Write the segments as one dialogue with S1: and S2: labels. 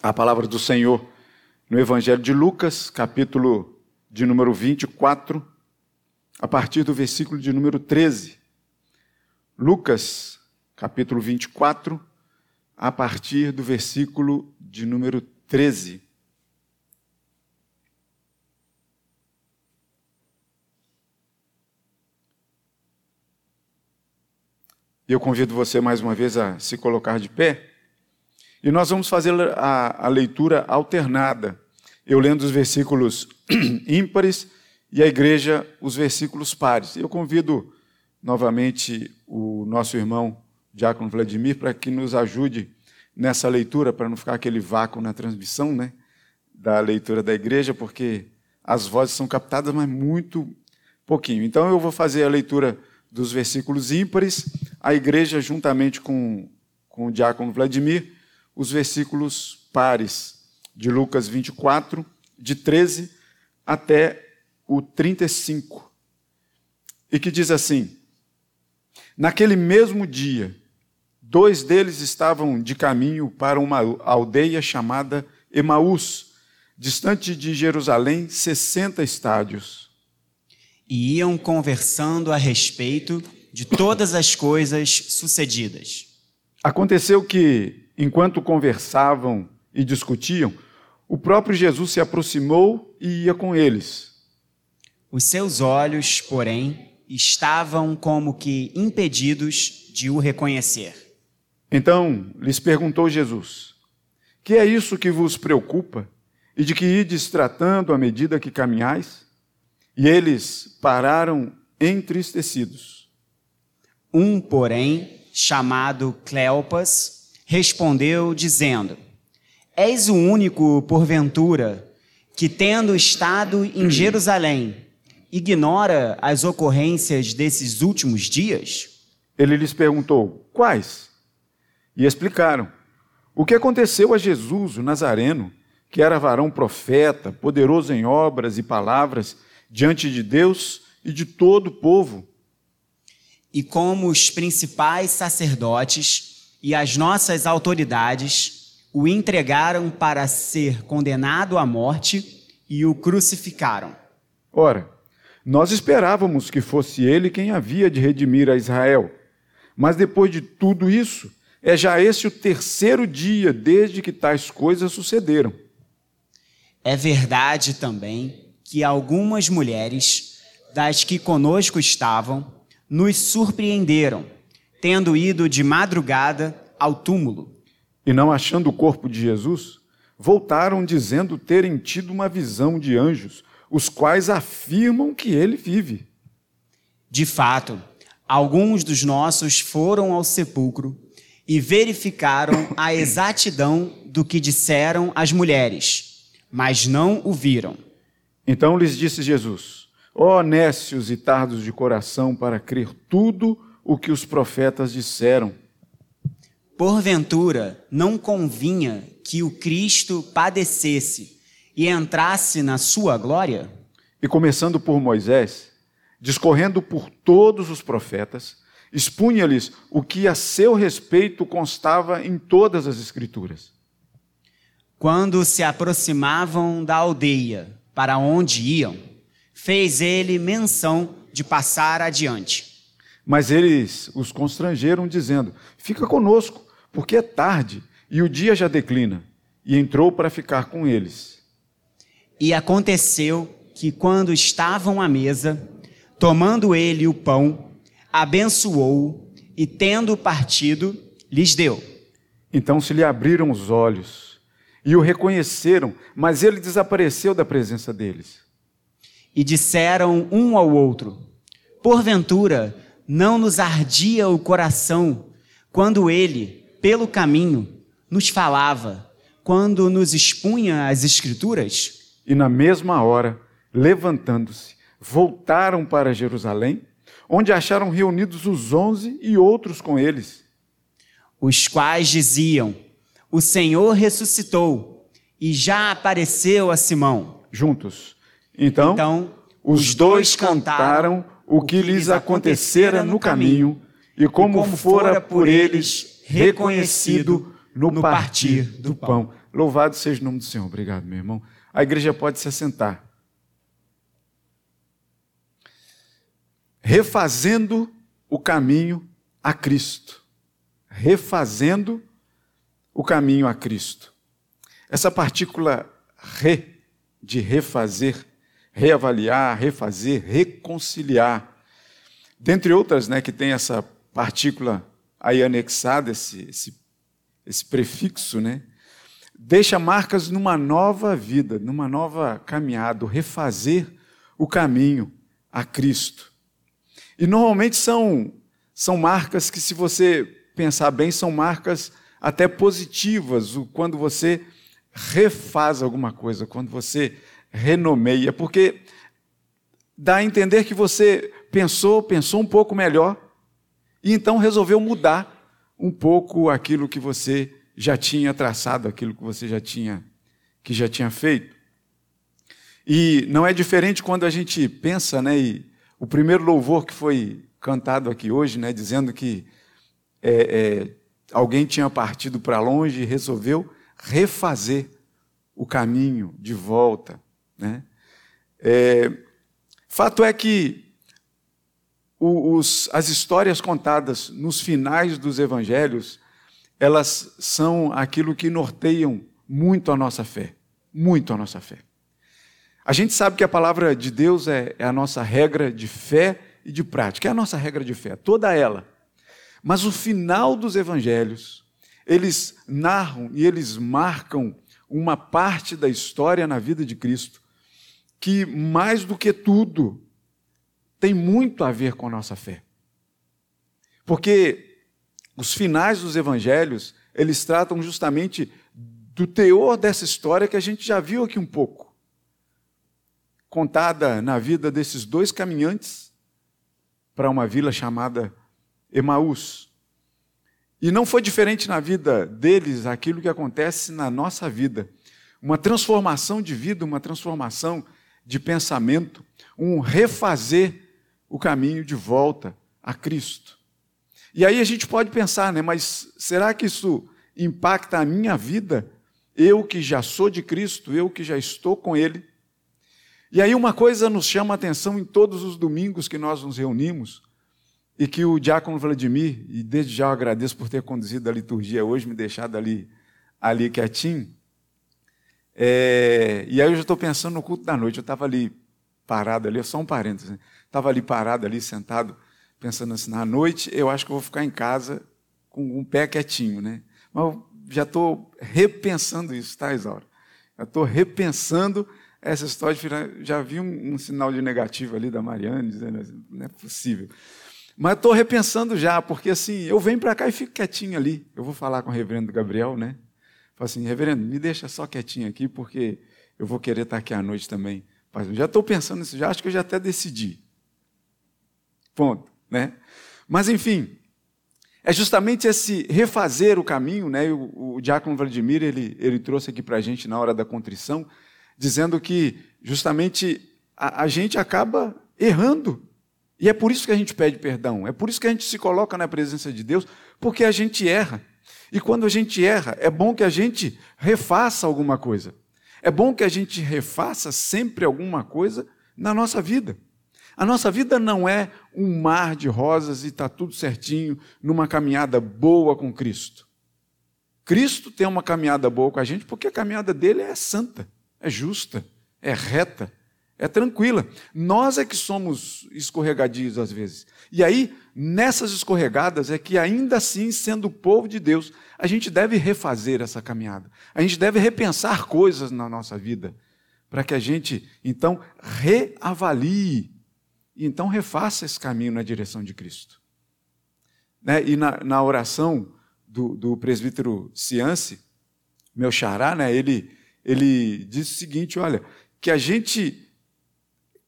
S1: a palavra do Senhor no Evangelho de Lucas, capítulo de número 24, a partir do versículo de número 13. Lucas, capítulo 24, a partir do versículo de número 13. Eu convido você mais uma vez a se colocar de pé. E nós vamos fazer a, a leitura alternada. Eu lendo os versículos ímpares e a igreja os versículos pares. Eu convido novamente o nosso irmão Diácono Vladimir para que nos ajude nessa leitura, para não ficar aquele vácuo na transmissão né, da leitura da igreja, porque as vozes são captadas, mas muito pouquinho. Então eu vou fazer a leitura dos versículos ímpares, a igreja, juntamente com, com o Diácono Vladimir, os versículos pares de Lucas 24, de 13 até o 35. E que diz assim: Naquele mesmo dia, dois deles estavam de caminho para uma aldeia chamada Emaús, distante de Jerusalém, 60 estádios.
S2: E iam conversando a respeito de todas as coisas sucedidas.
S1: Aconteceu que enquanto conversavam e discutiam, o próprio Jesus se aproximou e ia com eles.
S2: Os seus olhos, porém, estavam como que impedidos de o reconhecer.
S1: Então lhes perguntou Jesus: Que é isso que vos preocupa e de que ides tratando à medida que caminhais? E eles pararam entristecidos.
S2: Um, porém, chamado Cleopas, respondeu, dizendo: És o único, porventura, que, tendo estado em Jerusalém, ignora as ocorrências desses últimos dias?
S1: Ele lhes perguntou: Quais? E explicaram: O que aconteceu a Jesus, o Nazareno, que era varão profeta, poderoso em obras e palavras, diante de Deus e de todo o povo.
S2: E como os principais sacerdotes e as nossas autoridades o entregaram para ser condenado à morte e o crucificaram.
S1: Ora, nós esperávamos que fosse ele quem havia de redimir a Israel. Mas depois de tudo isso, é já esse o terceiro dia desde que tais coisas sucederam.
S2: É verdade também que algumas mulheres, das que conosco estavam, nos surpreenderam tendo ido de madrugada ao túmulo.
S1: E não achando o corpo de Jesus, voltaram dizendo terem tido uma visão de anjos, os quais afirmam que ele vive.
S2: De fato, alguns dos nossos foram ao sepulcro e verificaram a exatidão do que disseram as mulheres, mas não o viram.
S1: Então lhes disse Jesus: Ó oh, nécios e tardos de coração para crer tudo o que os profetas disseram.
S2: Porventura, não convinha que o Cristo padecesse e entrasse na sua glória?
S1: E começando por Moisés, discorrendo por todos os profetas, expunha-lhes o que a seu respeito constava em todas as Escrituras.
S2: Quando se aproximavam da aldeia para onde iam, fez ele menção de passar adiante.
S1: Mas eles os constrangeram, dizendo: Fica conosco, porque é tarde e o dia já declina. E entrou para ficar com eles.
S2: E aconteceu que, quando estavam à mesa, tomando ele o pão, abençoou e, tendo partido, lhes deu.
S1: Então se lhe abriram os olhos e o reconheceram, mas ele desapareceu da presença deles.
S2: E disseram um ao outro: Porventura, não nos ardia o coração quando ele, pelo caminho, nos falava, quando nos expunha as Escrituras?
S1: E na mesma hora, levantando-se, voltaram para Jerusalém, onde acharam reunidos os onze e outros com eles.
S2: Os quais diziam: O Senhor ressuscitou e já apareceu a Simão.
S1: Juntos. Então, então os dois cantaram o que lhes acontecera no caminho e como fora por eles reconhecido no, partir, do pão. Louvado seja o nome do Senhor. Obrigado, meu irmão. A igreja pode se assentar. Refazendo o caminho a Cristo. Refazendo o caminho a Cristo. Essa partícula re, de refazer, reavaliar, refazer, reconciliar, dentre outras, né, que tem essa partícula aí anexada, esse, esse, esse prefixo, né, deixa marcas numa nova vida, numa nova caminhada, refazer o caminho a Cristo. E normalmente são, são marcas que, se você pensar bem, são marcas até positivas, quando você refaz alguma coisa, quando você renomeia, porque dá a entender que você pensou, pensou um pouco melhor e então resolveu mudar um pouco aquilo que você já tinha traçado, aquilo que você já tinha que já tinha feito. E não é diferente quando a gente pensa, né, e o primeiro louvor que foi cantado aqui hoje, né, dizendo que é, é, alguém tinha partido para longe e resolveu refazer o caminho de volta. Né? É, fato é que os, as histórias contadas nos finais dos evangelhos, elas são aquilo que norteiam muito a nossa fé. Muito a nossa fé. A gente sabe que a palavra de Deus é, é a nossa regra de fé e de prática, é a nossa regra de fé, toda ela. Mas o final dos evangelhos, eles narram e eles marcam uma parte da história na vida de Cristo que, mais do que tudo, tem muito a ver com a nossa fé. Porque os finais dos evangelhos, eles tratam justamente do teor dessa história que a gente já viu aqui um pouco. Contada na vida desses dois caminhantes para uma vila chamada Emaús. E não foi diferente na vida deles aquilo que acontece na nossa vida. Uma transformação de vida, uma transformação de pensamento, um refazer o caminho de volta a Cristo. E aí a gente pode pensar, né, mas será que isso impacta a minha vida? Eu que já sou de Cristo, eu que já estou com Ele. E aí uma coisa nos chama a atenção em todos os domingos que nós nos reunimos, e que o diácono Vladimir, e desde já eu agradeço por ter conduzido a liturgia hoje, me deixado ali, ali quietinho. É, e aí eu já estou pensando no culto da noite, eu estava ali parado ali, só um parênteses, estava ali parado ali, sentado, pensando assim, na noite eu acho que eu vou ficar em casa com um pé quietinho, né? Mas eu já estou repensando isso, tá, Isaura? Já estou repensando essa história de já vi um, um, sinal de negativo ali da Mariane, dizendo assim, não é possível. Mas estou repensando já, porque assim, eu venho para cá e fico quietinho ali. Eu vou falar com o reverendo Gabriel, né? Falo assim, reverendo, me deixa só quietinho aqui, porque eu vou querer estar aqui à noite também. Já estou pensando nisso, já acho que eu já até decidi. Ponto, né? Mas enfim, é justamente esse refazer o caminho, né? O, o diácono Vladimir ele, ele trouxe aqui para a gente na hora da contrição, dizendo que justamente a, a gente acaba errando e é por isso que a gente pede perdão, é por isso que a gente se coloca na presença de Deus, porque a gente erra. E quando a gente erra, é bom que a gente refaça alguma coisa. É bom que a gente refaça sempre alguma coisa na nossa vida. A nossa vida não é um mar de rosas e está tudo certinho numa caminhada boa com Cristo. Cristo tem uma caminhada boa com a gente porque a caminhada dele é santa, é justa, é reta, é tranquila. Nós é que somos escorregadios às vezes. E aí, nessas escorregadas, é que ainda assim, sendo povo de Deus, a gente deve refazer essa caminhada. A gente deve repensar coisas na nossa vida, para que a gente, então, reavalie e então refaça esse caminho na direção de Cristo. Né? E na, na oração do, do, presbítero Ciance, meu xará, né? ele, ele disse o seguinte: olha, que a gente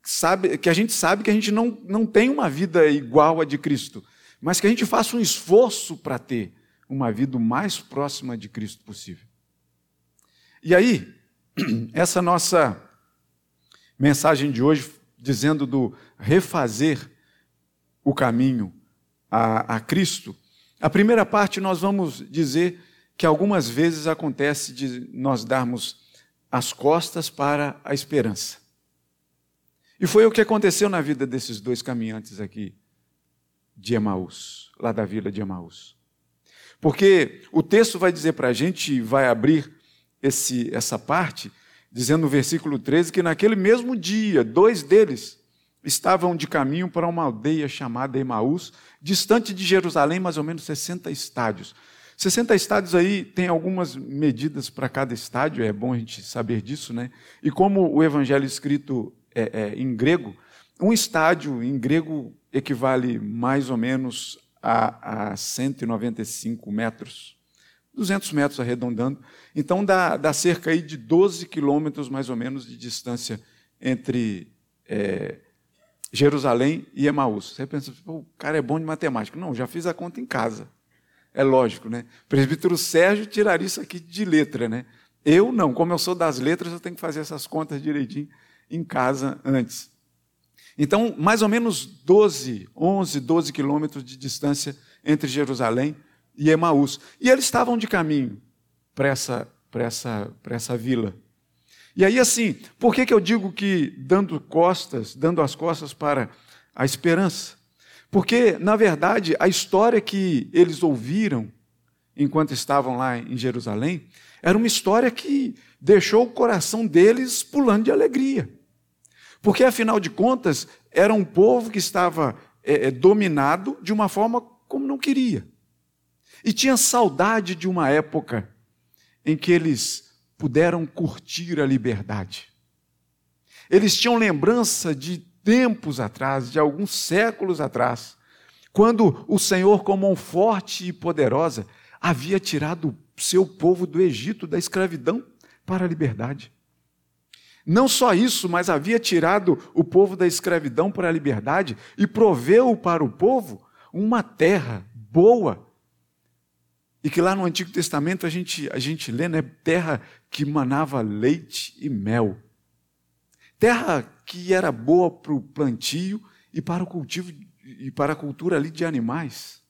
S1: sabe, que a gente sabe que a gente não, não tem uma vida igual a de Cristo, mas que a gente faça um esforço para ter uma vida o mais próxima de Cristo possível. E aí, essa nossa mensagem de hoje, dizendo do refazer o caminho a, a Cristo, a primeira parte nós vamos dizer que algumas vezes acontece de nós darmos as costas para a esperança. E foi o que aconteceu na vida desses dois caminhantes aqui de Emaús, lá da vila de Emaús. Porque o texto vai dizer para a gente, vai abrir esse, essa parte, dizendo no versículo 13 que naquele mesmo dia, dois deles estavam de caminho para uma aldeia chamada Emaús, distante de Jerusalém, mais ou menos 60 estádios. 60 estádios aí tem algumas medidas para cada estádio, é bom a gente saber disso, né? E como o evangelho escrito é, é, em grego, um estádio em grego equivale mais ou menos a, a 195 metros, 200 metros arredondando. Então dá, dá cerca aí de 12 quilômetros mais ou menos de distância entre é, Jerusalém e Emaús. Você pensa, o cara é bom de matemática. Não, já fiz a conta em casa. É lógico, né? O presbítero Sérgio tiraria isso aqui de letra, né? Eu não, como eu sou das letras, eu tenho que fazer essas contas direitinho em casa antes. Então, mais ou menos 12, 11, 12 quilômetros de distância entre Jerusalém e Emaús. E eles estavam de caminho para essa, essa, essa vila. E aí, assim, por que, que eu digo que dando costas, dando as costas para a esperança? Porque, na verdade, a história que eles ouviram enquanto estavam lá em Jerusalém era uma história que deixou o coração deles pulando de alegria. Porque, afinal de contas, era um povo que estava é, é, dominado de uma forma como não queria. E tinha saudade de uma época em que eles puderam curtir a liberdade. Eles tinham lembrança de tempos atrás, de alguns séculos atrás, quando o Senhor, com mão forte e poderosa, havia tirado o seu povo do Egito, da escravidão, para a liberdade. Não só isso, mas havia tirado o povo da escravidão para a liberdade e proveu para o povo uma terra boa. E que lá no Antigo Testamento a gente, a gente lê, né? Terra que manava leite e mel. Terra que era boa para o plantio e para o cultivo e para a cultura ali de animais.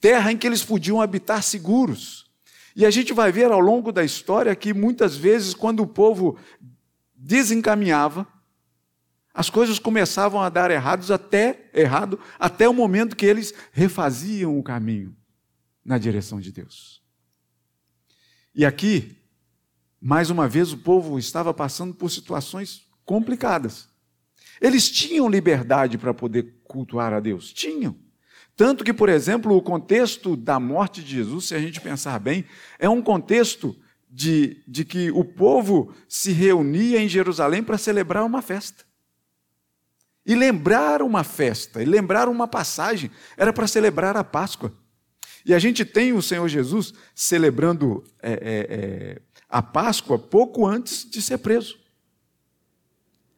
S1: Terra em que eles podiam habitar seguros. E a gente vai ver ao longo da história que muitas vezes, quando o povo desencaminhava, as coisas começavam a dar errados até errado, até o momento que eles refaziam o caminho na direção de Deus. E aqui, mais uma vez, o povo estava passando por situações complicadas. Eles tinham liberdade para poder cultuar a Deus? Tinham. Tanto que, por exemplo, o contexto da morte de Jesus, se a gente pensar bem, é um contexto de, de que o povo se reunia em Jerusalém para celebrar uma festa. E lembrar uma festa, e lembrar uma passagem, era para celebrar a Páscoa. E a gente tem o Senhor Jesus celebrando é, é, é, a Páscoa pouco antes de ser preso.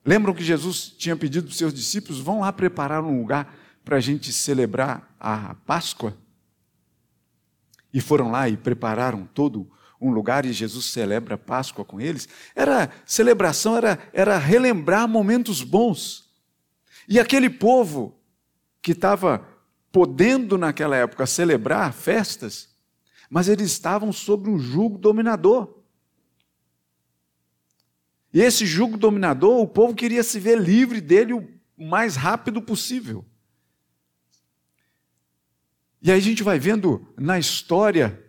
S1: Lembram que Jesus tinha pedido para os seus discípulos: vão lá preparar um lugar para a gente celebrar a Páscoa? E foram lá e prepararam todo um lugar e Jesus celebra a Páscoa com eles. Era celebração, era, era relembrar momentos bons. E aquele povo que estava podendo naquela época celebrar festas, mas eles estavam sob um jugo dominador. E esse jugo dominador, o povo queria se ver livre dele o mais rápido possível. E aí a gente vai vendo na história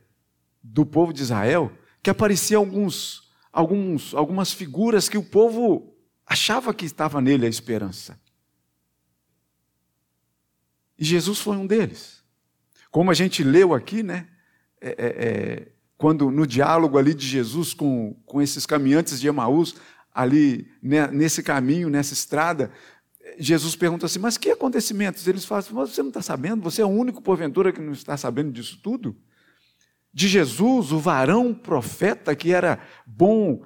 S1: do povo de Israel que apareciam alguns, alguns, algumas figuras que o povo achava que estava nele a esperança. E Jesus foi um deles. Como a gente leu aqui, né? É, é, é quando no diálogo ali de Jesus com, com esses caminhantes de Emaús, ali nesse caminho, nessa estrada, Jesus pergunta assim: Mas que acontecimentos? Eles falam assim: Você não está sabendo? Você é o único, porventura, que não está sabendo disso tudo? De Jesus, o varão profeta que era bom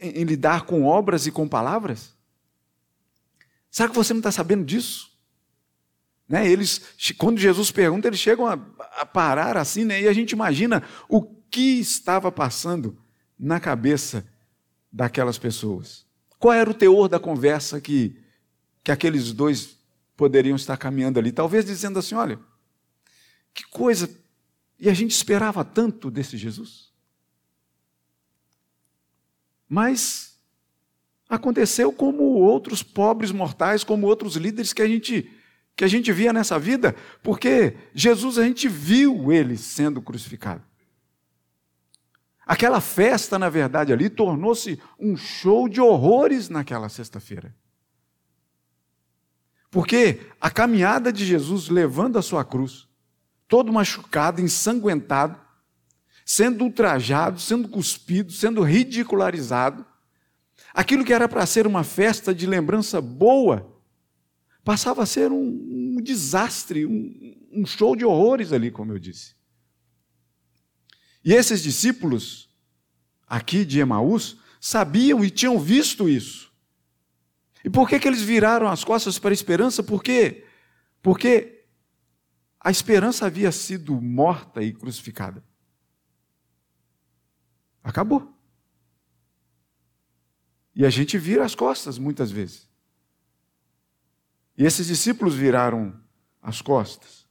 S1: em, em lidar com obras e com palavras? Será que você não está sabendo disso? Né? Eles, quando Jesus pergunta, eles chegam a, a parar assim, né? e a gente imagina o que estava passando na cabeça daquelas pessoas. Qual era o teor da conversa que, que aqueles dois poderiam estar caminhando ali? Talvez dizendo assim: olha, que coisa E a gente esperava tanto desse Jesus. Mas aconteceu como outros pobres mortais, como outros líderes que a gente que a gente via nessa vida, porque Jesus a gente viu ele sendo crucificado. Aquela festa, na verdade, ali tornou-se um show de horrores naquela sexta-feira. Porque a caminhada de Jesus levando a sua cruz, todo machucado, ensanguentado, sendo ultrajado, sendo cuspido, sendo ridicularizado, aquilo que era para ser uma festa de lembrança boa, passava a ser um, um desastre, um, um show de horrores ali, como eu disse. E esses discípulos, aqui de Emaús, sabiam e tinham visto isso. E por que, que eles viraram as costas para a esperança? Por quê? Porque a esperança havia sido morta e crucificada. Acabou. E a gente vira as costas muitas vezes. E esses discípulos viraram as costas.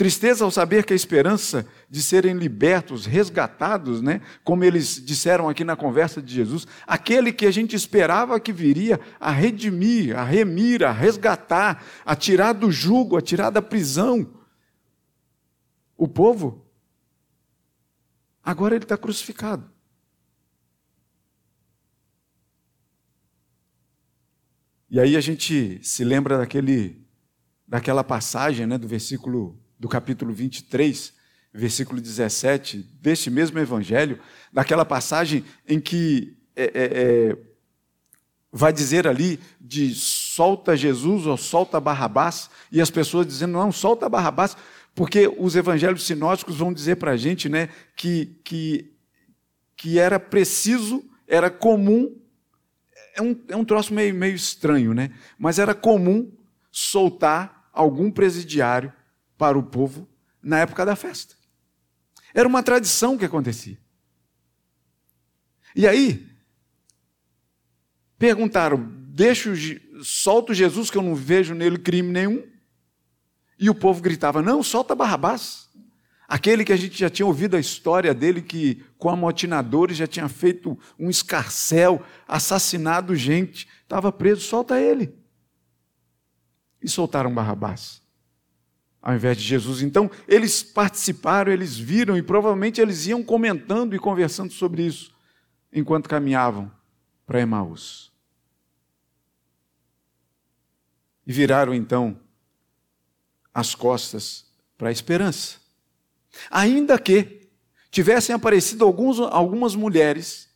S1: Tristeza ao saber que a esperança de serem libertos, resgatados, né? como eles disseram aqui na conversa de Jesus, aquele que a gente esperava que viria a redimir, a remir, a resgatar, a tirar do jugo, a tirar da prisão. O povo, agora ele está crucificado. E aí a gente se lembra daquele, daquela passagem né, do versículo do capítulo 23, versículo 17, deste mesmo evangelho, daquela passagem em que é, é, é, vai dizer ali de solta Jesus ou solta Barrabás, e as pessoas dizendo, não, solta Barrabás, porque os evangelhos sinóticos vão dizer para a gente né, que, que, que era preciso, era comum é um, é um troço meio, meio estranho, né? Mas era comum soltar algum presidiário para o povo na época da festa. Era uma tradição que acontecia. E aí, perguntaram: deixo, solto Jesus, que eu não vejo nele crime nenhum. E o povo gritava: não, solta Barrabás. Aquele que a gente já tinha ouvido a história dele, que com amotinadores já tinha feito um escarcel, assassinado gente, estava preso, solta ele. E soltaram Barrabás, ao invés de Jesus. Então, eles participaram, eles viram e provavelmente eles iam comentando e conversando sobre isso enquanto caminhavam para Emaús. E viraram então as costas para a esperança. Ainda que tivessem aparecido alguns, algumas mulheres,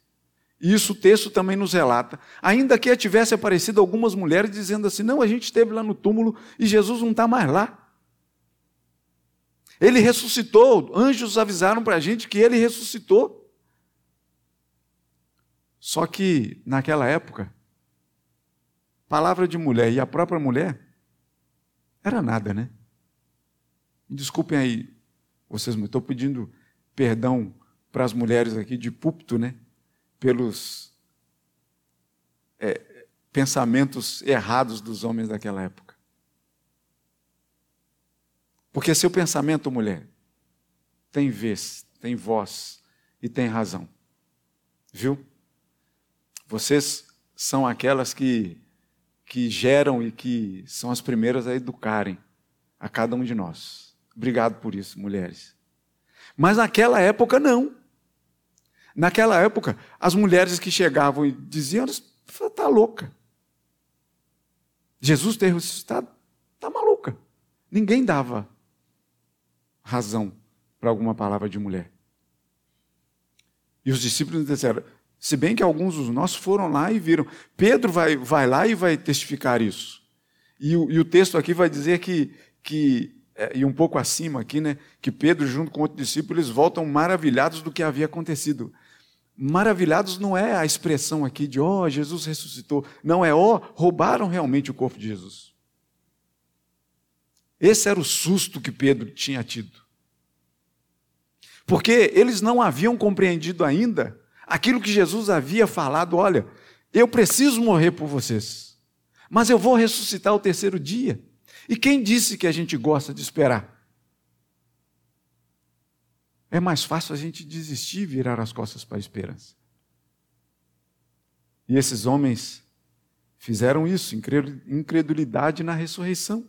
S1: e isso o texto também nos relata, ainda que tivesse aparecido algumas mulheres dizendo assim: não, a gente esteve lá no túmulo e Jesus não está mais lá. Ele ressuscitou, anjos avisaram para a gente que ele ressuscitou. Só que naquela época, palavra de mulher e a própria mulher era nada, né? Desculpem aí vocês estou pedindo perdão para as mulheres aqui de púlpito, né? Pelos é, pensamentos errados dos homens daquela época. Porque seu pensamento, mulher, tem vez, tem voz e tem razão. Viu? Vocês são aquelas que, que geram e que são as primeiras a educarem a cada um de nós. Obrigado por isso, mulheres. Mas naquela época, não. Naquela época, as mulheres que chegavam e diziam: está louca. Jesus ter ressuscitado, está maluca. Ninguém dava razão para alguma palavra de mulher. E os discípulos disseram: se bem que alguns dos nossos foram lá e viram. Pedro vai, vai lá e vai testificar isso. E o, e o texto aqui vai dizer que, que é, e um pouco acima aqui, né, que Pedro, junto com outros discípulos, voltam maravilhados do que havia acontecido. Maravilhados não é a expressão aqui de, ó, oh, Jesus ressuscitou. Não é, ó, oh, roubaram realmente o corpo de Jesus. Esse era o susto que Pedro tinha tido. Porque eles não haviam compreendido ainda aquilo que Jesus havia falado: olha, eu preciso morrer por vocês, mas eu vou ressuscitar o terceiro dia. E quem disse que a gente gosta de esperar? é mais fácil a gente desistir e virar as costas para a esperança. E esses homens fizeram isso, incredulidade na ressurreição.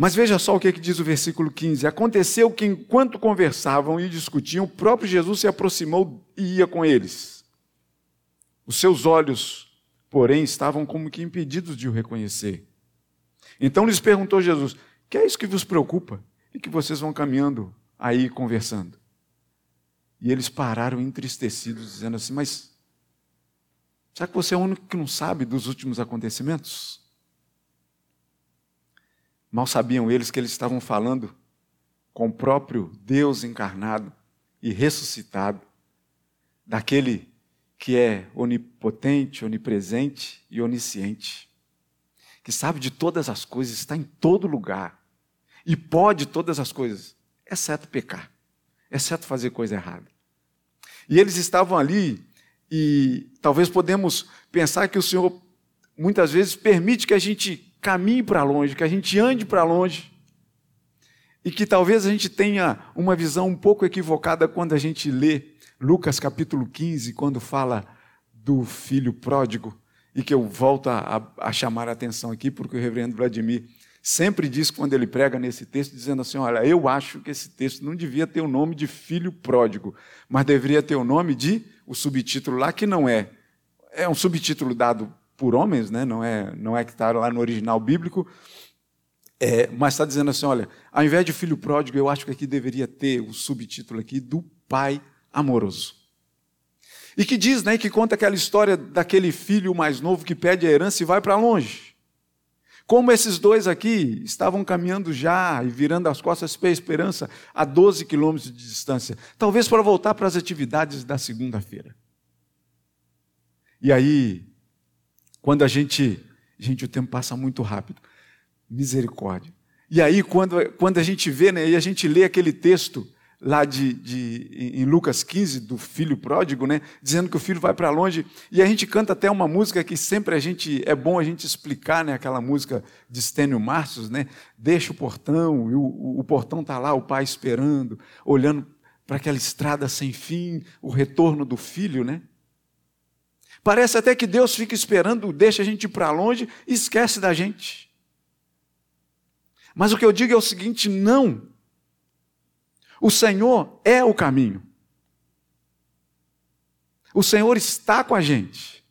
S1: Mas veja só o que, é que diz o versículo 15: Aconteceu que, enquanto conversavam e discutiam, o próprio Jesus se aproximou e ia com eles. Os seus olhos, porém, estavam como que impedidos de o reconhecer. Então lhes perguntou Jesus: Que é isso que vos preocupa? E que vocês vão caminhando aí conversando. E eles pararam entristecidos, dizendo assim: Mas será que você é o único que não sabe dos últimos acontecimentos? Mal sabiam eles que eles estavam falando com o próprio Deus encarnado e ressuscitado, daquele que é onipotente, onipresente e onisciente, que sabe de todas as coisas, está em todo lugar e pode todas as coisas, exceto pecar, exceto fazer coisa errada. E eles estavam ali e talvez podemos pensar que o Senhor muitas vezes permite que a gente caminhe para longe, que a gente ande para longe. E que talvez a gente tenha uma visão um pouco equivocada quando a gente lê Lucas capítulo 15, quando fala do filho pródigo, e que eu volto a, a, chamar a atenção aqui, porque o reverendo Vladimir sempre diz quando ele prega nesse texto, dizendo assim: Olha, eu acho que esse texto não devia ter o nome de filho pródigo, mas deveria ter o nome de, o subtítulo lá, que não é. É um subtítulo dado por homens, né? não, é, não é que está lá no original bíblico, é, mas está dizendo assim: olha, ao invés de filho pródigo, eu acho que aqui deveria ter o subtítulo aqui do pai amoroso. E que diz, né, que conta aquela história daquele filho mais novo que pede a herança e vai para longe. Como esses dois aqui estavam caminhando já e virando as costas para a esperança a 12 quilômetros de distância, talvez para voltar para as atividades da segunda-feira. E aí quando a gente. Gente, o tempo passa muito rápido. Misericórdia. E aí, quando, quando a gente vê, né, e a gente lê aquele texto lá de, de, em Lucas 15, do filho pródigo, né, dizendo que o filho vai para longe, e a gente canta até uma música que sempre a gente é bom a gente explicar, né, aquela música de Stênio Marcios, né, deixa o portão, e o, o portão está lá, o pai esperando, olhando para aquela estrada sem fim, o retorno do filho, né? Parece até que Deus fica esperando, deixa a gente ir para longe e esquece da gente. Mas o que eu digo é o seguinte: não. O Senhor é o caminho. O Senhor está com a gente.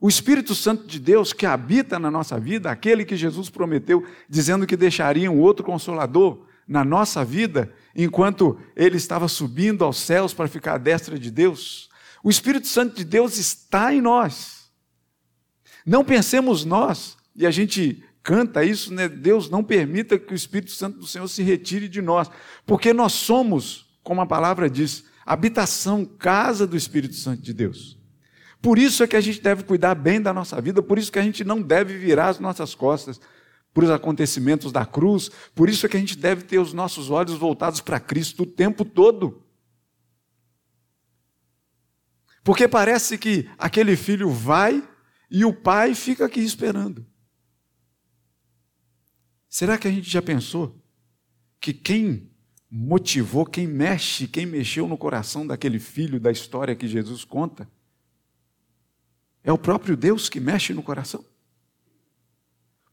S1: O Espírito Santo de Deus que habita na nossa vida, aquele que Jesus prometeu, dizendo que deixaria um outro consolador na nossa vida, enquanto ele estava subindo aos céus para ficar à destra de Deus, o Espírito Santo de Deus está em nós. Não pensemos nós, e a gente canta isso, né? Deus não permita que o Espírito Santo do Senhor se retire de nós, porque nós somos, como a palavra diz, habitação, casa do Espírito Santo de Deus. Por isso é que a gente deve cuidar bem da nossa vida, por isso que a gente não deve virar as nossas costas para os acontecimentos da cruz, por isso é que a gente deve ter os nossos olhos voltados para Cristo o tempo todo. Porque parece que aquele filho vai e o pai fica aqui esperando. Será que a gente já pensou que quem motivou, quem mexe, quem mexeu no coração daquele filho da história que Jesus conta, é o próprio Deus que mexe no coração?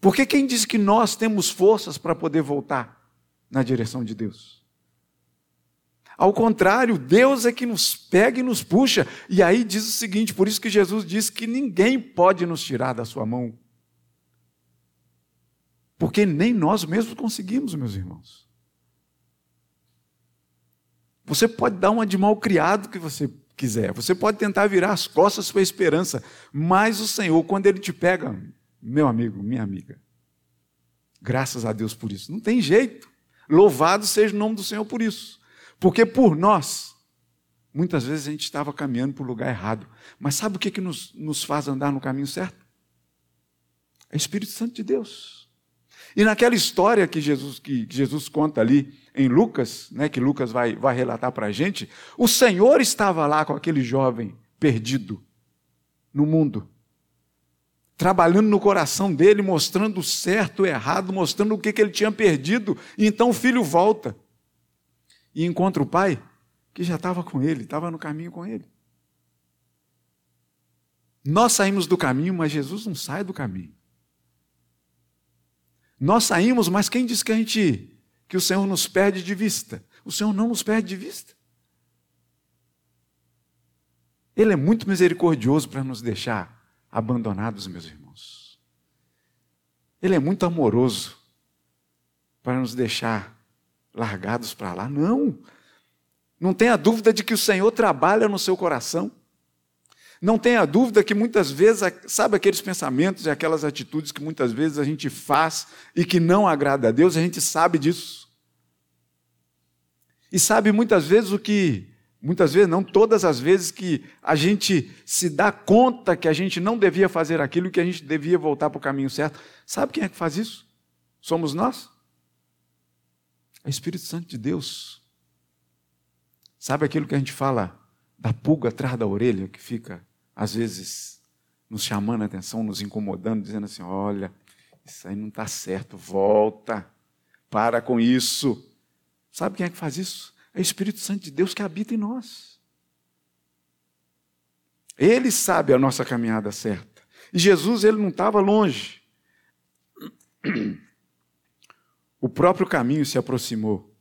S1: Porque quem diz que nós temos forças para poder voltar na direção de Deus? Ao contrário, Deus é que nos pega e nos puxa. E aí diz o seguinte: por isso que Jesus diz que ninguém pode nos tirar da sua mão. Porque nem nós mesmos conseguimos, meus irmãos. Você pode dar uma de mal criado que você quiser, você pode tentar virar as costas para a esperança, mas o Senhor, quando Ele te pega, meu amigo, minha amiga, graças a Deus por isso, não tem jeito. Louvado seja o nome do Senhor por isso. Porque por nós, muitas vezes a gente estava caminhando para o lugar errado. Mas sabe o que, que nos, nos faz andar no caminho certo? É o Espírito Santo de Deus. E naquela história que Jesus, que Jesus conta ali em Lucas, né, que Lucas vai, vai relatar para a gente, o Senhor estava lá com aquele jovem perdido no mundo, trabalhando no coração dele, mostrando o certo o errado, mostrando o que, que ele tinha perdido, e então o filho volta. E encontra o pai que já estava com ele, estava no caminho com ele. Nós saímos do caminho, mas Jesus não sai do caminho. Nós saímos, mas quem diz que a gente que o Senhor nos perde de vista? O Senhor não nos perde de vista. Ele é muito misericordioso para nos deixar abandonados, meus irmãos. Ele é muito amoroso para nos deixar largados para lá. Não. Não tenha dúvida de que o Senhor trabalha no seu coração. Não tenha dúvida que muitas vezes, sabe aqueles pensamentos e aquelas atitudes que muitas vezes a gente faz e que não agrada a Deus, a gente sabe disso. E sabe muitas vezes o que, muitas vezes, não todas as vezes que a gente se dá conta que a gente não devia fazer aquilo que a gente devia voltar para o caminho certo. Sabe quem é que faz isso? Somos nós? É o Espírito Santo de Deus. Sabe aquilo que a gente fala da pulga atrás da orelha que fica às vezes nos chamando a atenção, nos incomodando, dizendo assim: olha, isso aí não está certo, volta, para com isso. Sabe quem é que faz isso? É o Espírito Santo de Deus que habita em nós. Ele sabe a nossa caminhada certa. E Jesus, ele não estava longe. O próprio caminho se aproximou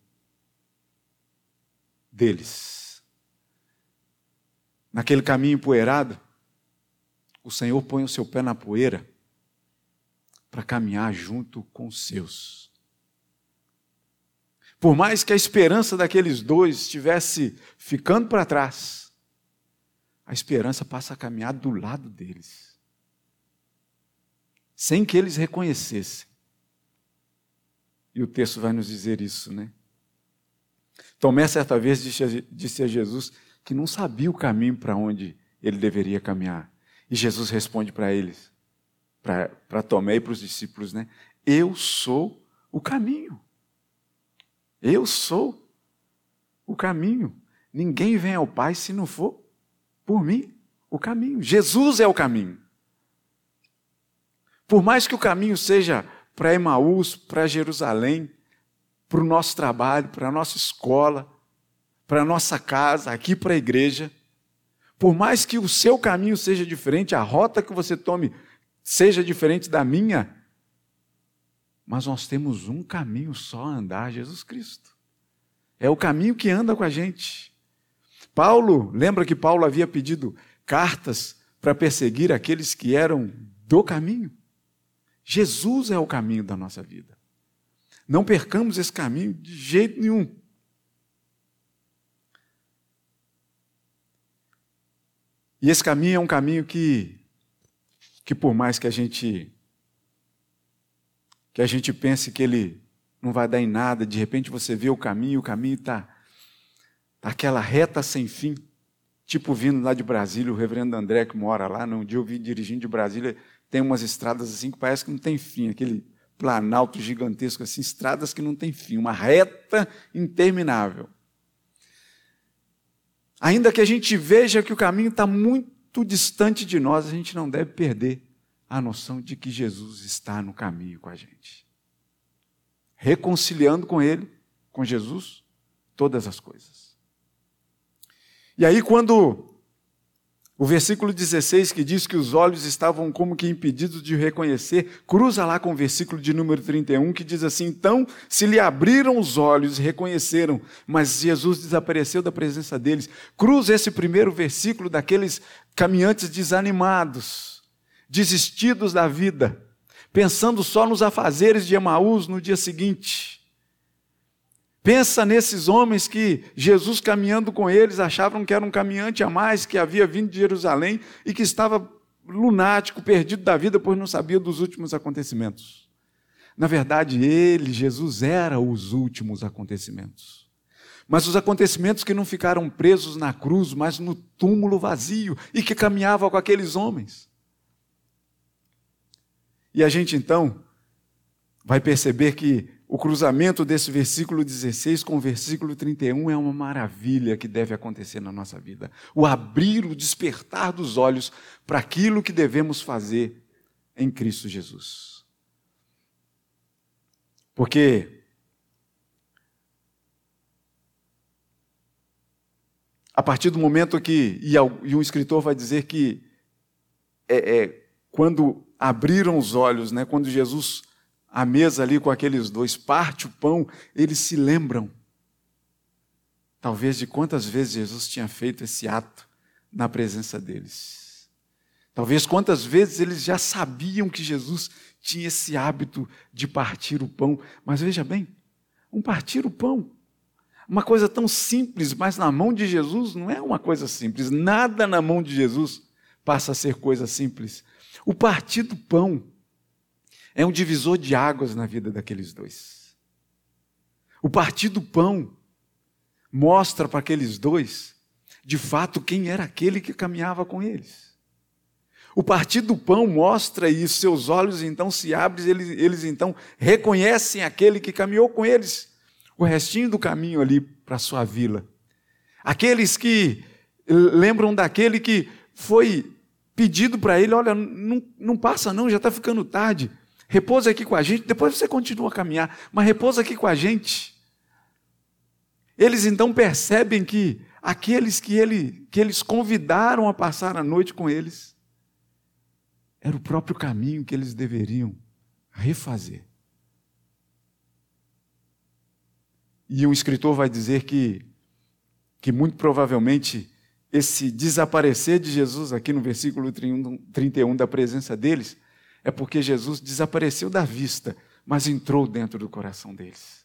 S1: deles. Naquele caminho empoeirado, o Senhor põe o seu pé na poeira para caminhar junto com os seus. Por mais que a esperança daqueles dois estivesse ficando para trás, a esperança passa a caminhar do lado deles, sem que eles reconhecessem. E o texto vai nos dizer isso, né? Tomé, certa vez, disse a Jesus que não sabia o caminho para onde ele deveria caminhar. E Jesus responde para eles, para Tomé e para os discípulos, né? Eu sou o caminho. Eu sou o caminho. Ninguém vem ao Pai se não for por mim, o caminho. Jesus é o caminho. Por mais que o caminho seja para Emaús, para Jerusalém, para o nosso trabalho, para a nossa escola, para a nossa casa, aqui para a igreja, por mais que o seu caminho seja diferente, a rota que você tome seja diferente da minha, mas nós temos um caminho só a andar, Jesus Cristo. É o caminho que anda com a gente. Paulo, lembra que Paulo havia pedido cartas para perseguir aqueles que eram do caminho? Jesus é o caminho da nossa vida. Não percamos esse caminho de jeito nenhum. E esse caminho é um caminho que, que por mais que a gente que a gente pense que ele não vai dar em nada, de repente você vê o caminho, o caminho está tá aquela reta sem fim, tipo vindo lá de Brasília, o reverendo André que mora lá, num dia eu vi dirigindo de Brasília, tem umas estradas assim que parece que não tem fim, aquele planalto gigantesco assim, estradas que não tem fim, uma reta interminável. Ainda que a gente veja que o caminho está muito distante de nós, a gente não deve perder a noção de que Jesus está no caminho com a gente. Reconciliando com Ele, com Jesus, todas as coisas. E aí, quando o versículo 16, que diz que os olhos estavam como que impedidos de reconhecer, cruza lá com o versículo de número 31, que diz assim: Então se lhe abriram os olhos e reconheceram, mas Jesus desapareceu da presença deles. Cruza esse primeiro versículo daqueles caminhantes desanimados, desistidos da vida, pensando só nos afazeres de Emaús no dia seguinte. Pensa nesses homens que Jesus caminhando com eles achavam que era um caminhante a mais que havia vindo de Jerusalém e que estava lunático, perdido da vida, pois não sabia dos últimos acontecimentos. Na verdade, ele, Jesus, era os últimos acontecimentos. Mas os acontecimentos que não ficaram presos na cruz, mas no túmulo vazio e que caminhava com aqueles homens. E a gente então vai perceber que o cruzamento desse versículo 16 com o versículo 31 é uma maravilha que deve acontecer na nossa vida. O abrir, o despertar dos olhos para aquilo que devemos fazer em Cristo Jesus. Porque a partir do momento que, e um escritor vai dizer que é, é, quando abriram os olhos, né, quando Jesus, à mesa ali com aqueles dois, parte o pão, eles se lembram, talvez, de quantas vezes Jesus tinha feito esse ato na presença deles. Talvez quantas vezes eles já sabiam que Jesus tinha esse hábito de partir o pão, mas veja bem, um partir o pão uma coisa tão simples, mas na mão de Jesus não é uma coisa simples. Nada na mão de Jesus passa a ser coisa simples. O partir do pão é um divisor de águas na vida daqueles dois. O partir do pão mostra para aqueles dois, de fato, quem era aquele que caminhava com eles. O partir do pão mostra e seus olhos então se abrem, eles, eles então reconhecem aquele que caminhou com eles o restinho do caminho ali para a sua vila. Aqueles que lembram daquele que foi pedido para ele: olha, não, não passa não, já está ficando tarde. Repousa aqui com a gente, depois você continua a caminhar, mas repousa aqui com a gente. Eles então percebem que aqueles que, ele, que eles convidaram a passar a noite com eles, era o próprio caminho que eles deveriam refazer. E um escritor vai dizer que, que muito provavelmente esse desaparecer de Jesus, aqui no versículo 31 da presença deles, é porque Jesus desapareceu da vista, mas entrou dentro do coração deles.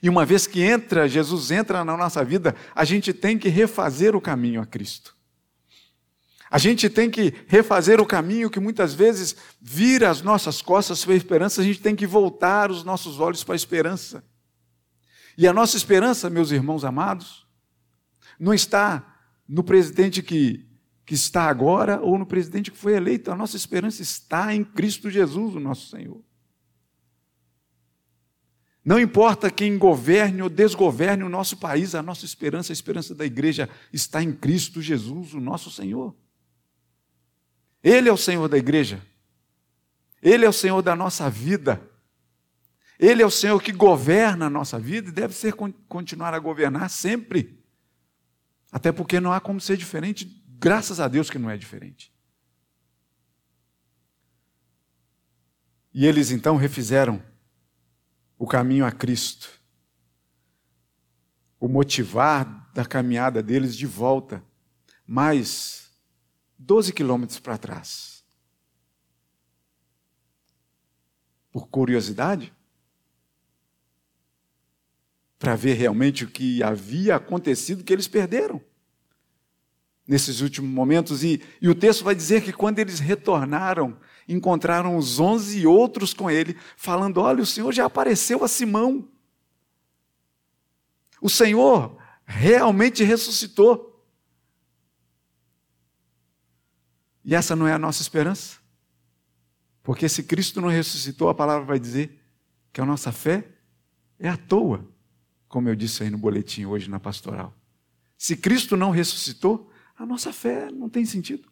S1: E uma vez que entra, Jesus entra na nossa vida, a gente tem que refazer o caminho a Cristo. A gente tem que refazer o caminho que muitas vezes vira as nossas costas para a esperança, a gente tem que voltar os nossos olhos para a esperança. E a nossa esperança, meus irmãos amados, não está no presidente que, que está agora ou no presidente que foi eleito. A nossa esperança está em Cristo Jesus, o nosso Senhor. Não importa quem governe ou desgoverne o nosso país, a nossa esperança, a esperança da igreja está em Cristo Jesus, o nosso Senhor. Ele é o Senhor da igreja. Ele é o Senhor da nossa vida. Ele é o Senhor que governa a nossa vida e deve ser continuar a governar sempre. Até porque não há como ser diferente, graças a Deus que não é diferente. E eles então refizeram o caminho a Cristo. O motivar da caminhada deles de volta, mais 12 quilômetros para trás. Por curiosidade? para ver realmente o que havia acontecido, que eles perderam nesses últimos momentos. E, e o texto vai dizer que quando eles retornaram, encontraram os onze outros com ele, falando: Olha, o Senhor já apareceu a Simão. O Senhor realmente ressuscitou. E essa não é a nossa esperança? Porque se Cristo não ressuscitou, a palavra vai dizer que a nossa fé é à toa como eu disse aí no boletim hoje na pastoral. Se Cristo não ressuscitou, a nossa fé não tem sentido.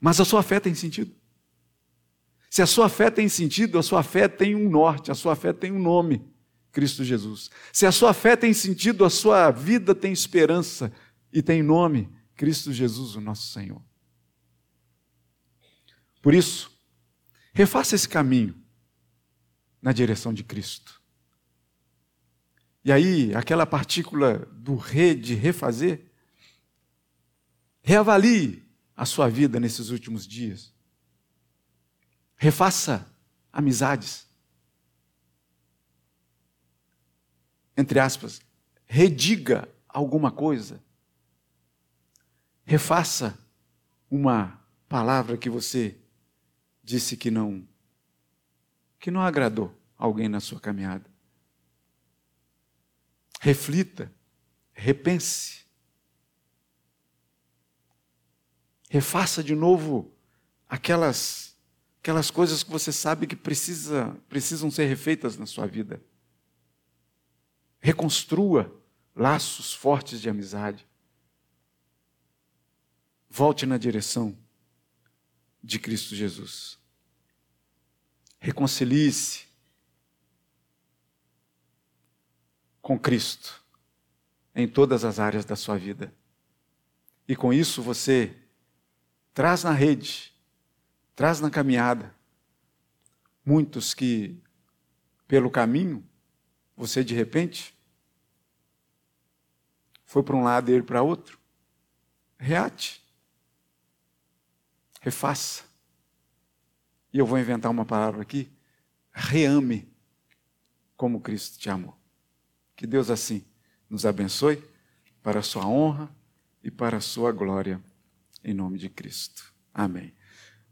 S1: Mas a sua fé tem sentido. Se a sua fé tem sentido, a sua fé tem um norte, a sua fé tem um nome, Cristo Jesus. Se a sua fé tem sentido, a sua vida tem esperança e tem nome, Cristo Jesus, o nosso Senhor. Por isso, refaça esse caminho na direção de Cristo. E aí, aquela partícula do re de refazer, reavalie a sua vida nesses últimos dias. Refaça amizades. Entre aspas, rediga alguma coisa. Refaça uma palavra que você disse que não que não agradou alguém na sua caminhada reflita, repense. Refaça de novo aquelas aquelas coisas que você sabe que precisa, precisam ser refeitas na sua vida. Reconstrua laços fortes de amizade. Volte na direção de Cristo Jesus. Reconcilie-se com Cristo. em todas as áreas da sua vida. E com isso você traz na rede, traz na caminhada, muitos que, pelo caminho, você de repente foi para um lado e ele para outro. Reate. Refaça. E eu vou inventar uma palavra aqui. Reame como Cristo te amou. Que Deus assim nos abençoe para a sua honra e para a sua glória, em nome de Cristo. Amém.